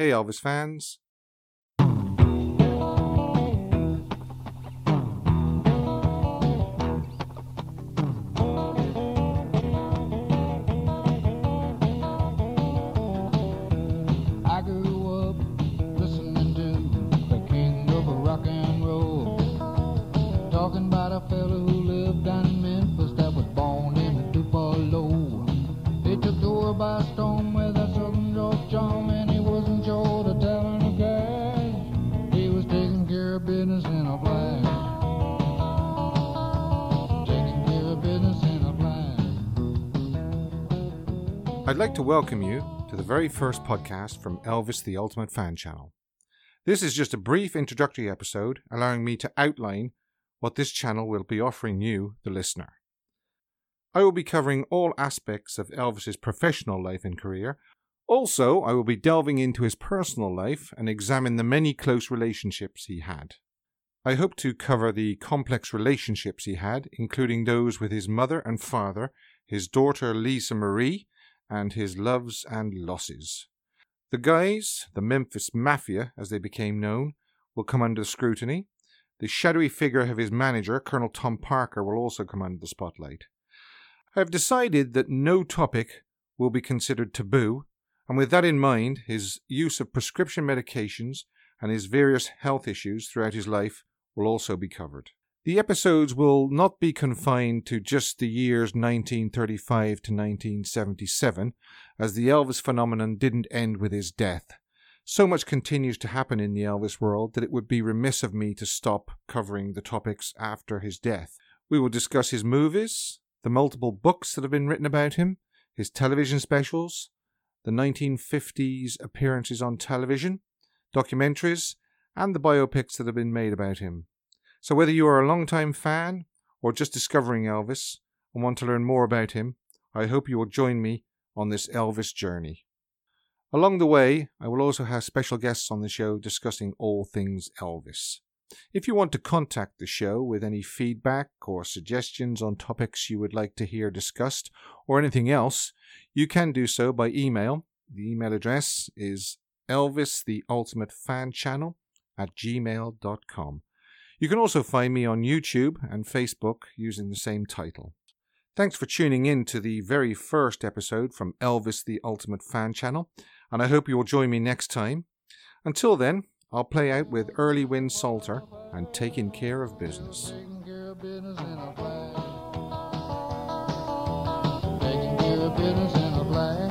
Hey, Elvis fans. I'd like to welcome you to the very first podcast from Elvis the Ultimate Fan channel. This is just a brief introductory episode allowing me to outline what this channel will be offering you, the listener. I will be covering all aspects of Elvis's professional life and career. Also, I will be delving into his personal life and examine the many close relationships he had. I hope to cover the complex relationships he had, including those with his mother and father, his daughter Lisa Marie, and his loves and losses. The guys, the Memphis Mafia as they became known, will come under scrutiny. The shadowy figure of his manager, Colonel Tom Parker, will also come under the spotlight. I have decided that no topic will be considered taboo, and with that in mind, his use of prescription medications and his various health issues throughout his life will also be covered. The episodes will not be confined to just the years 1935 to 1977, as the Elvis phenomenon didn't end with his death. So much continues to happen in the Elvis world that it would be remiss of me to stop covering the topics after his death. We will discuss his movies, the multiple books that have been written about him, his television specials, the 1950s appearances on television, documentaries, and the biopics that have been made about him. So, whether you are a long-time fan or just discovering Elvis and want to learn more about him, I hope you will join me on this Elvis journey. Along the way, I will also have special guests on the show discussing all things Elvis. If you want to contact the show with any feedback or suggestions on topics you would like to hear discussed or anything else, you can do so by email. The email address is Elvis the Ultimate Fan Channel at gmail.com. You can also find me on YouTube and Facebook using the same title. Thanks for tuning in to the very first episode from Elvis the Ultimate Fan Channel, and I hope you will join me next time. Until then, I'll play out with Early Wind Salter and Taking Care of Business. Taking care of business